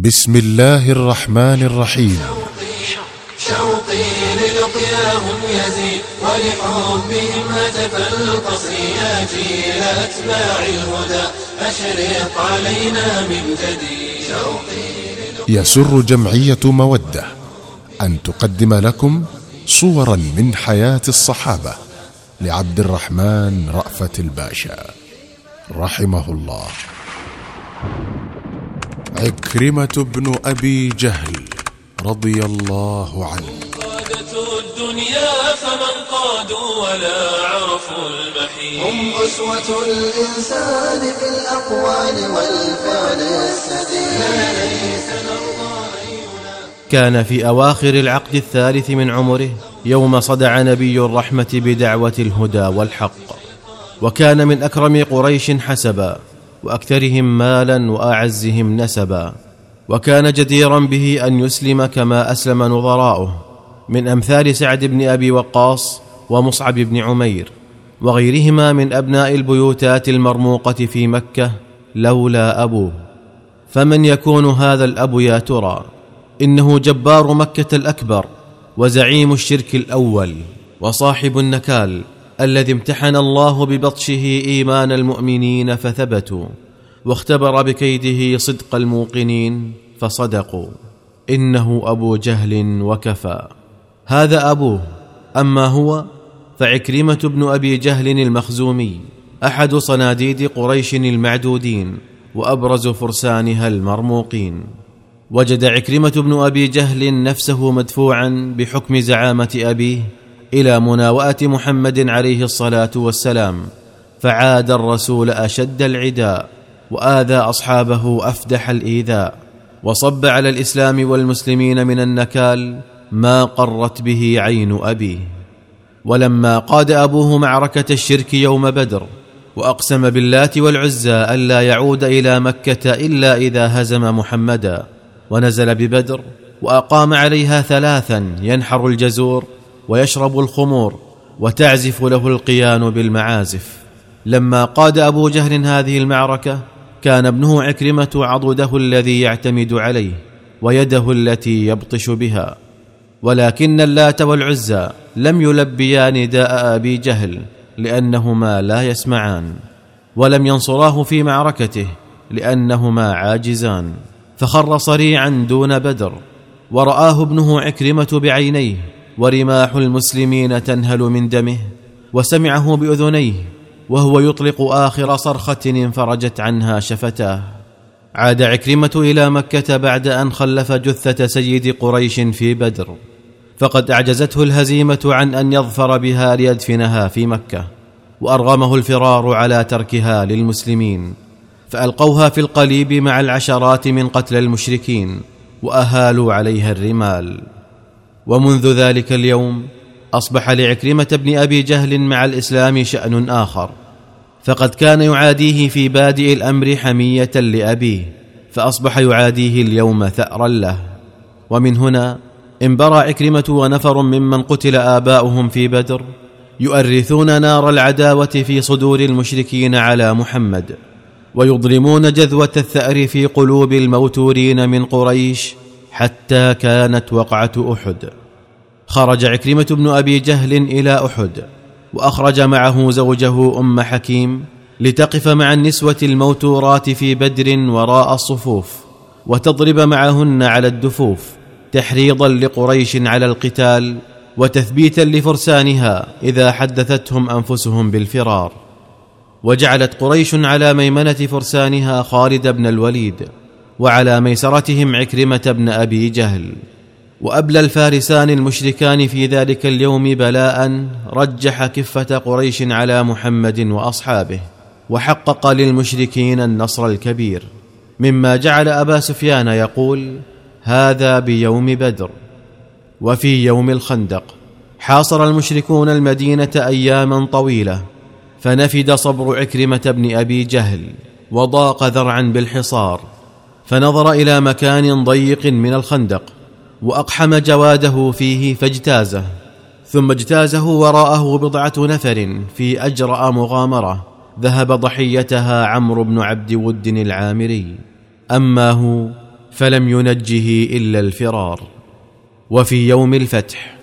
بسم الله الرحمن الرحيم. شوقي للقياهم يزيد ولحبهم هتف القصر يا جيل أتباع الهدى أشرق علينا من جديد شوقي يسر جمعية مودة أن تقدم لكم صورا من حياة الصحابة لعبد الرحمن رأفت الباشا. رحمه الله. عكرمة بن أبي جهل رضي الله عنه. قادة الدنيا فمن قادوا ولا عرفوا المحيط هم أسوة الإنسان في الأقوال والفعل السديد. كان في أواخر العقد الثالث من عمره يوم صدع نبي الرحمة بدعوة الهدى والحق. وكان من أكرم قريش حسبا. وأكثرهم مالا وأعزهم نسبا. وكان جديرا به أن يسلم كما أسلم نظراؤه من أمثال سعد بن أبي وقاص ومصعب بن عمير وغيرهما من أبناء البيوتات المرموقة في مكة لولا أبوه. فمن يكون هذا الأب يا ترى؟ إنه جبار مكة الأكبر وزعيم الشرك الأول وصاحب النكال. الذي امتحن الله ببطشه إيمان المؤمنين فثبتوا واختبر بكيده صدق الموقنين فصدقوا. إنه أبو جهل وكفى. هذا أبوه. أما هو فعكرمة بن أبي جهل المخزومي أحد صناديد قريش المعدودين وأبرز فرسانها المرموقين. وجد عكرمة بن أبي جهل نفسه مدفوعا بحكم زعامة أبيه إلى مناوأة محمد عليه الصلاة والسلام فعاد الرسول أشد العداء وآذى أصحابه أفدح الإيذاء وصب على الإسلام والمسلمين من النكال ما قرت به عين أبيه. ولما قاد أبوه معركة الشرك يوم بدر وأقسم باللات والعزى الا يعود إلى مكة إلا إذا هزم محمدا ونزل ببدر وأقام عليها ثلاثا ينحر الجزور ويشرب الخمور وتعزف له القيان بالمعازف. لما قاد أبو جهل هذه المعركة كان ابنه عكرمة عضده الذي يعتمد عليه ويده التي يبطش بها. ولكن اللات والعزى لم يلبيا نداء أبي جهل لأنهما لا يسمعان ولم ينصراه في معركته لأنهما عاجزان. فخر صريعا دون بدر ورآه ابنه عكرمة بعينيه ورماح المسلمين تنهل من دمه وسمعه بأذنيه وهو يطلق آخر صرخة انفرجت عنها شفتاه. عاد عكرمة إلى مكة بعد أن خلف جثة سيد قريش في بدر فقد أعجزته الهزيمة عن أن يظفر بها ليدفنها في مكة وأرغمه الفرار على تركها للمسلمين فألقوها في القليب مع العشرات من قتل المشركين وأهالوا عليها الرمال. ومنذ ذلك اليوم أصبح لعكرمة بن أبي جهل مع الإسلام شأن آخر فقد كان يعاديه في بادئ الأمر حمية لأبيه فأصبح يعاديه اليوم ثأرا له. ومن هنا انبرى عكرمة ونفر ممن قتل آباؤهم في بدر يؤرثون نار العداوة في صدور المشركين على محمد ويضرمون جذوة الثأر في قلوب الموتورين من قريش حتى كانت وقعة أحد. خرج عكرمة بن أبي جهل إلى أحد وأخرج معه زوجه أم حكيم لتقف مع النسوة الموتورات في بدر وراء الصفوف وتضرب معهن على الدفوف تحريضا لقريش على القتال وتثبيتا لفرسانها إذا حدثتهم أنفسهم بالفرار. وجعلت قريش على ميمنة فرسانها خالد بن الوليد وعلى ميسرتهم عكرمة بن أبي جهل. وأبلى الفارسان المشركان في ذلك اليوم بلاء رجح كفة قريش على محمد وأصحابه وحقق للمشركين النصر الكبير. مما جعل أبا سفيان يقول هذا بيوم بدر وفي يوم الخندق. حاصر المشركون المدينة اياما طويلة فنفد صبر عكرمة بن أبي جهل وضاق ذرعا بالحصار فنظر إلى مكان ضيق من الخندق. وأقحم جواده فيه فاجتازه ثم اجتازه وراءه بضعة نفر في أجرأ مغامرة ذهب ضحيتها عمرو بن عبد ود العامري. أما هو فلم ينجه إلا الفرار. وفي يوم الفتح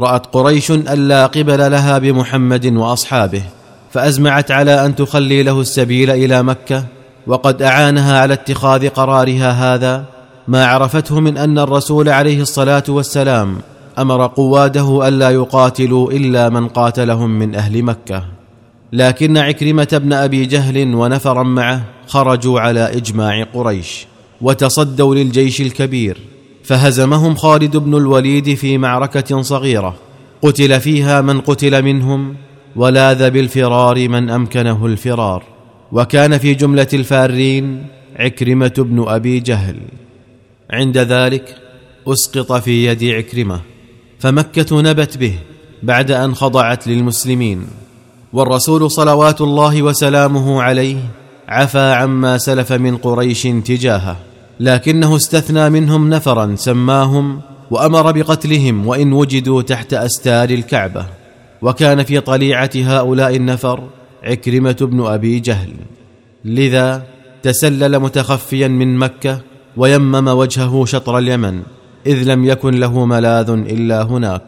رأت قريش الا قبل لها بمحمد وأصحابه فأزمعت على أن تخلي له السبيل إلى مكة وقد أعانها على اتخاذ قرارها هذا ما عرفته من أن الرسول عليه الصلاة والسلام أمر قواده الا يقاتلوا إلا من قاتلهم من أهل مكة. لكن عكرمة بن أبي جهل ونفرا معه خرجوا على إجماع قريش وتصدوا للجيش الكبير فهزمهم خالد بن الوليد في معركة صغيرة. قتل فيها من قتل منهم ولاذ بالفرار من أمكنه الفرار. وكان في جملة الفارين عكرمة بن أبي جهل. عند ذلك أسقط في يد عكرمة فمكة نبت به بعد أن خضعت للمسلمين. والرسول صلوات الله وسلامه عليه عفى عما سلف من قريش تجاهه لكنه استثنى منهم نفرا سماهم وأمر بقتلهم وإن وجدوا تحت أستار الكعبة. وكان في طليعة هؤلاء النفر عكرمة بن أبي جهل. لذا تسلل متخفيا من مكة ويمم وجهه شطر اليمن إذ لم يكن له ملاذ إلا هناك.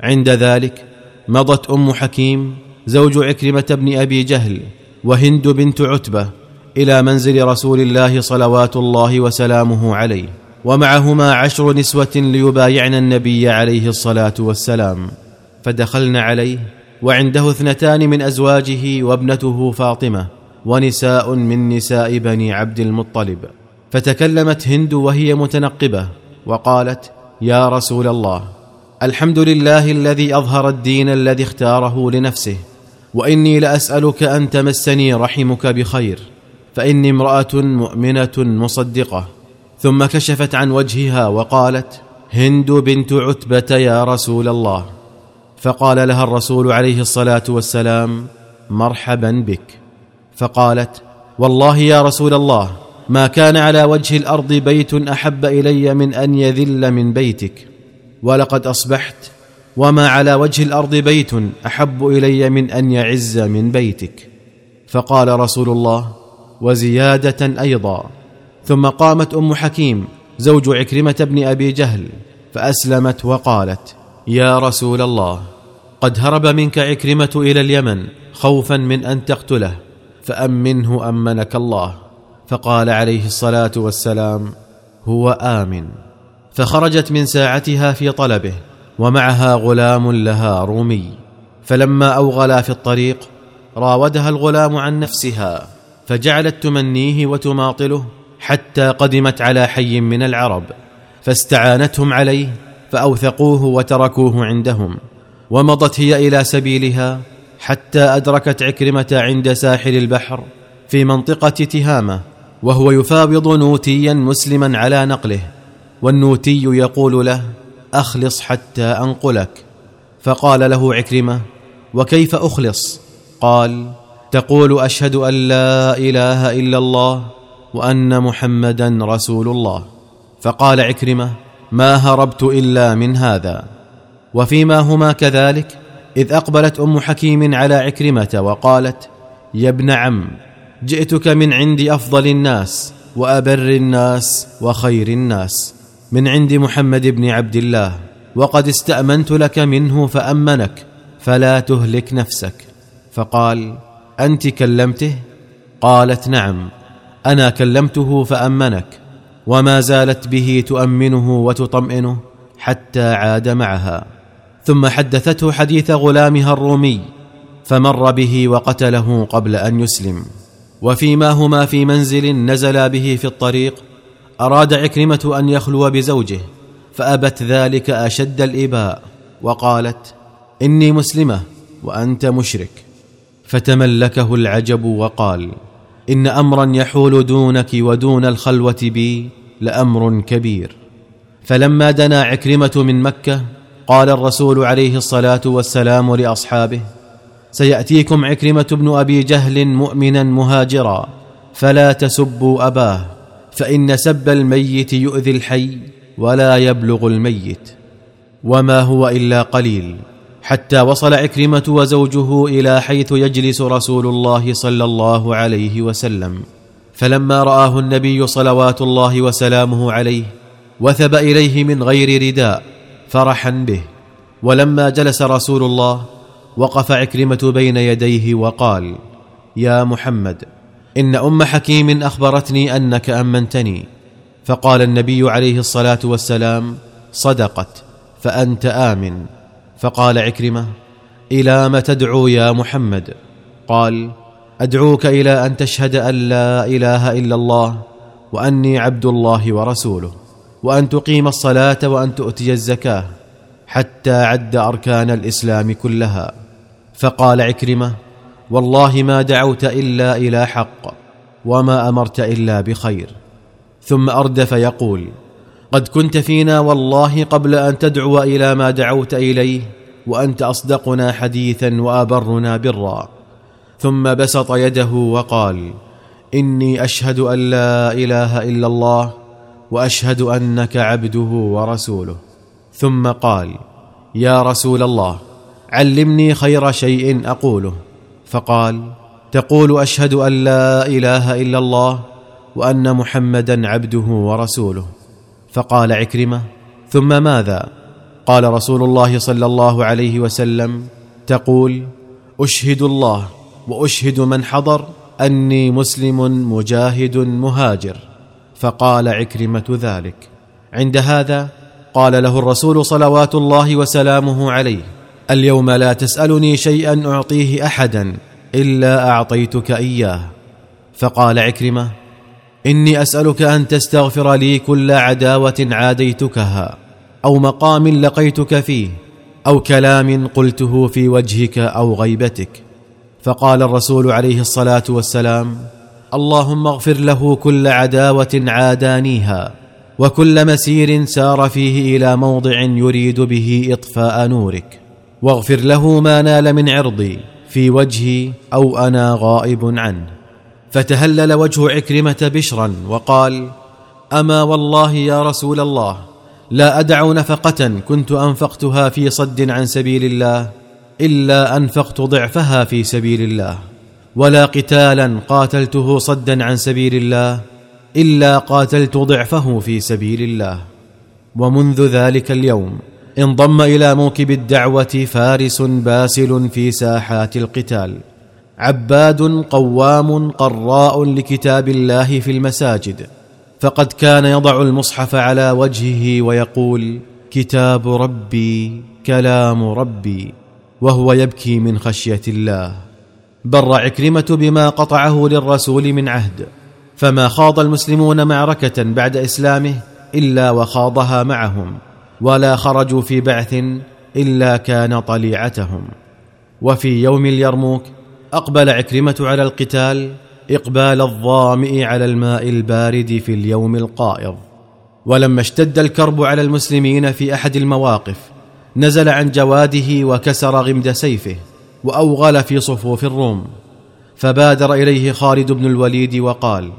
عند ذلك مضت أم حكيم زوج عكرمة بن أبي جهل وهند بنت عتبة إلى منزل رسول الله صلوات الله وسلامه عليه ومعهما عشر نسوة ليبايعن النبي عليه الصلاة والسلام. فدخلن عليه وعنده اثنتان من أزواجه وابنته فاطمة ونساء من نساء بني عبد المطلب. فتكلمت هند وهي متنقبة وقالت يا رسول الله الحمد لله الذي أظهر الدين الذي اختاره لنفسه وإني لأسألك أن تمسني رحمك بخير فإني امرأة مؤمنة مصدقة. ثم كشفت عن وجهها وقالت هند بنت عتبة يا رسول الله. فقال لها الرسول عليه الصلاة والسلام مرحبا بك. فقالت والله يا رسول الله ما كان على وجه الأرض بيت أحب إلي من أن يذل من بيتك. ولقد أصبحت وما على وجه الأرض بيت أحب إلي من أن يعز من بيتك. فقال رسول الله وزيادة أيضا ثم قامت أم حكيم زوج عكرمة بن أبي جهل فأسلمت وقالت يا رسول الله قد هرب منك عكرمة إلى اليمن خوفا من أن تقتله فأمنه أمنك الله. فقال عليه الصلاة والسلام هو آمن. فخرجت من ساعتها في طلبه ومعها غلام لها رومي. فلما أوغلا في الطريق راودها الغلام عن نفسها فجعلت تمنيه وتماطله حتى قدمت على حي من العرب فاستعانتهم عليه فأوثقوه وتركوه عندهم ومضت هي إلى سبيلها حتى أدركت عكرمة عند ساحل البحر في منطقة تهامة وهو يفاوض نوتيا مسلما على نقله والنوتي يقول له أخلص حتى أنقلك. فقال له عكرمة وكيف أخلص؟ قال تقول أشهد أن لا إله إلا الله وأن محمدا رسول الله. فقال عكرمة ما هربت إلا من هذا. وفيما هما كذلك إذ أقبلت أم حكيم على عكرمة وقالت يا ابن عم جئتك من عند أفضل الناس وأبر الناس وخير الناس من عند محمد بن عبد الله وقد استأمنت لك منه فأمنك فلا تهلك نفسك. فقال أنت كلمته؟ قالت نعم أنا كلمته فأمنك وما زالت به تؤمنه وتطمئنه حتى عاد معها. ثم حدثته حديث غلامها الرومي فمر به وقتله قبل أن يسلم. وفيما هما في منزل نزلا به في الطريق أراد عكرمة أن يخلو بزوجه فأبت ذلك أشد الإباء وقالت إني مسلمة وأنت مشرك. فتملكه العجب وقال إن أمرا يحول دونك ودون الخلوة بي لأمر كبير. فلما دنا عكرمة من مكة قال الرسول عليه الصلاة والسلام لأصحابه سيأتيكم عكرمة بن أبي جهل مؤمنا مهاجرا فلا تسبوا أباه فإن سب الميت يؤذي الحي ولا يبلغ الميت وما هو إلا قليل. حتى وصل عكرمة وزوجه إلى حيث يجلس رسول الله صلى الله عليه وسلم فلما رآه النبي صلوات الله وسلامه عليه وثب إليه من غير رداء فرحا به. ولما جلس رسول الله وقف عكرمة بين يديه وقال يا محمد إن أم حكيم أخبرتني أنك أمنتني. فقال النبي عليه الصلاة والسلام صدقت فأنت آمن. فقال عكرمة إلى ما تدعو يا محمد؟ قال أدعوك إلى أن تشهد أن لا إله إلا الله وأني عبد الله ورسوله وأن تقيم الصلاة وأن تؤتي الزكاة حتى عد أركان الإسلام كلها. فقال عكرمة والله ما دعوت إلا إلى حق وما أمرت إلا بخير. ثم أردف يقول قد كنت فينا والله قبل أن تدعو إلى ما دعوت إليه وأنت أصدقنا حديثا وأبرنا برا. ثم بسط يده وقال إني أشهد أن لا إله إلا الله وأشهد أنك عبده ورسوله. ثم قال يا رسول الله علمني خير شيء أقوله. فقال تقول أشهد أن لا إله إلا الله وأن محمدا عبده ورسوله. فقال عكرمة ثم ماذا؟ قال رسول الله صلى الله عليه وسلم تقول أشهد الله وأشهد من حضر أني مسلم مجاهد مهاجر. فقال عكرمة ذلك. عند هذا قال له الرسول صلوات الله وسلامه عليه. اليوم لا تسألني شيئا أعطيه احدا إلا أعطيتك إياه. فقال عكرمة إني أسألك أن تستغفر لي كل عداوة عاديتكها أو مقام لقيتك فيه أو كلام قلته في وجهك أو غيبتك. فقال الرسول عليه الصلاة والسلام اللهم اغفر له كل عداوة عادانيها وكل مسير سار فيه إلى موضع يريد به إطفاء نورك. واغفر له ما نال من عرضي في وجهي أو أنا غائب عنه. فتهلل وجه عكرمة بشرا وقال أما والله يا رسول الله لا أدع نفقة كنت أنفقتها في صد عن سبيل الله إلا أنفقت ضعفها في سبيل الله ولا قتالا قاتلته صدا عن سبيل الله إلا قاتلت ضعفه في سبيل الله. ومنذ ذلك اليوم انضم إلى موكب الدعوة فارس باسل في ساحات القتال. عباد قوام قراء لكتاب الله في المساجد. فقد كان يضع المصحف على وجهه ويقول كتاب ربي كلام ربي وهو يبكي من خشية الله. بر عكرمة بما قطعه للرسول من عهد. فما خاض المسلمون معركة بعد إسلامه إلا وخاضها معهم. ولا خرجوا في بعث إلا كان طليعتهم. وفي يوم اليرموك أقبل عكرمة على القتال إقبال الظامئ على الماء البارد في اليوم القائض. ولما اشتد الكرب على المسلمين في أحد المواقف نزل عن جواده وكسر غمد سيفه وأوغل في صفوف الروم. فبادر إليه خالد بن الوليد وقال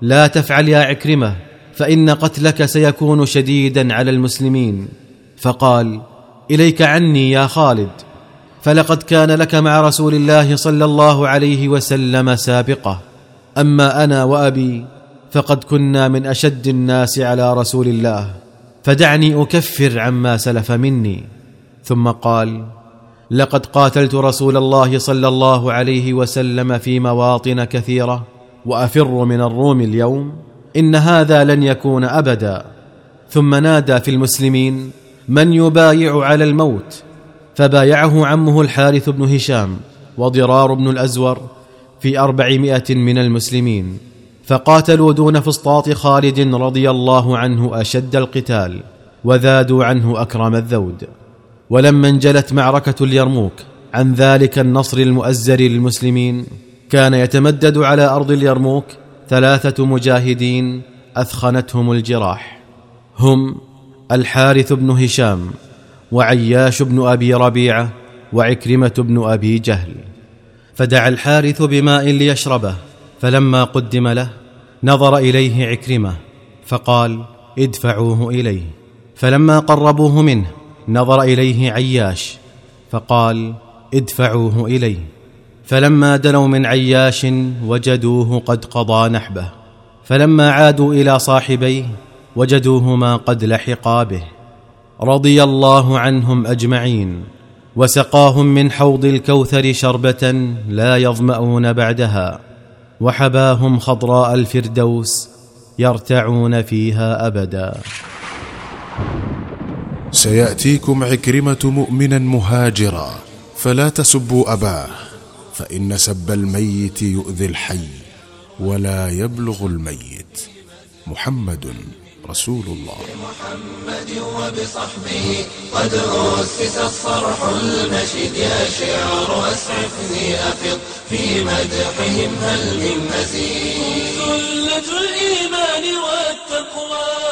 لا تفعل يا عكرمة فإن قتلك سيكون شديدا على المسلمين. فقال إليك عني يا خالد فلقد كان لك مع رسول الله صلى الله عليه وسلم سابقة. أما أنا وأبي فقد كنا من أشد الناس على رسول الله فدعني أكفر عما سلف مني. ثم قال لقد قاتلت رسول الله صلى الله عليه وسلم في مواطن كثيرة وأفر من الروم اليوم. إن هذا لن يكون أبدا. ثم نادى في المسلمين من يبايع على الموت؟ فبايعه عمه الحارث بن هشام وضرار بن الأزور في أربعمائة من المسلمين. فقاتلوا دون فسطاط خالد رضي الله عنه أشد القتال وذادوا عنه أكرم الذود. ولما انجلت معركة اليرموك عن ذلك النصر المؤزر للمسلمين كان يتمدد على أرض اليرموك ثلاثة مجاهدين أثخنتهم الجراح. هم الحارث بن هشام وعياش بن أبي ربيعة وعكرمة بن أبي جهل. فدعا الحارث بماء ليشربه فلما قدم له نظر إليه عكرمة فقال ادفعوه إليه. فلما قربوه منه نظر إليه عياش فقال ادفعوه إليه. فلما دنوا من عياش وجدوه قد قضى نحبه فلما عادوا إلى صاحبيه وجدوهما قد لحقا به. رضي الله عنهم أجمعين وسقاهم من حوض الكوثر شربة لا يظمأون بعدها وحباهم خضراء الفردوس يرتعون فيها أبدا. سيأتيكم عكرمة مؤمنا مهاجرا فلا تسبوا أباه. فإن سب الميت يؤذي الحي ولا يبلغ الميت. محمد رسول الله. محمد وبصحبه قد أسس الصرح المشيد يا شعر أسعفني أفض في مدحهم هل من مزيد. سلة الإيمان والتقوى.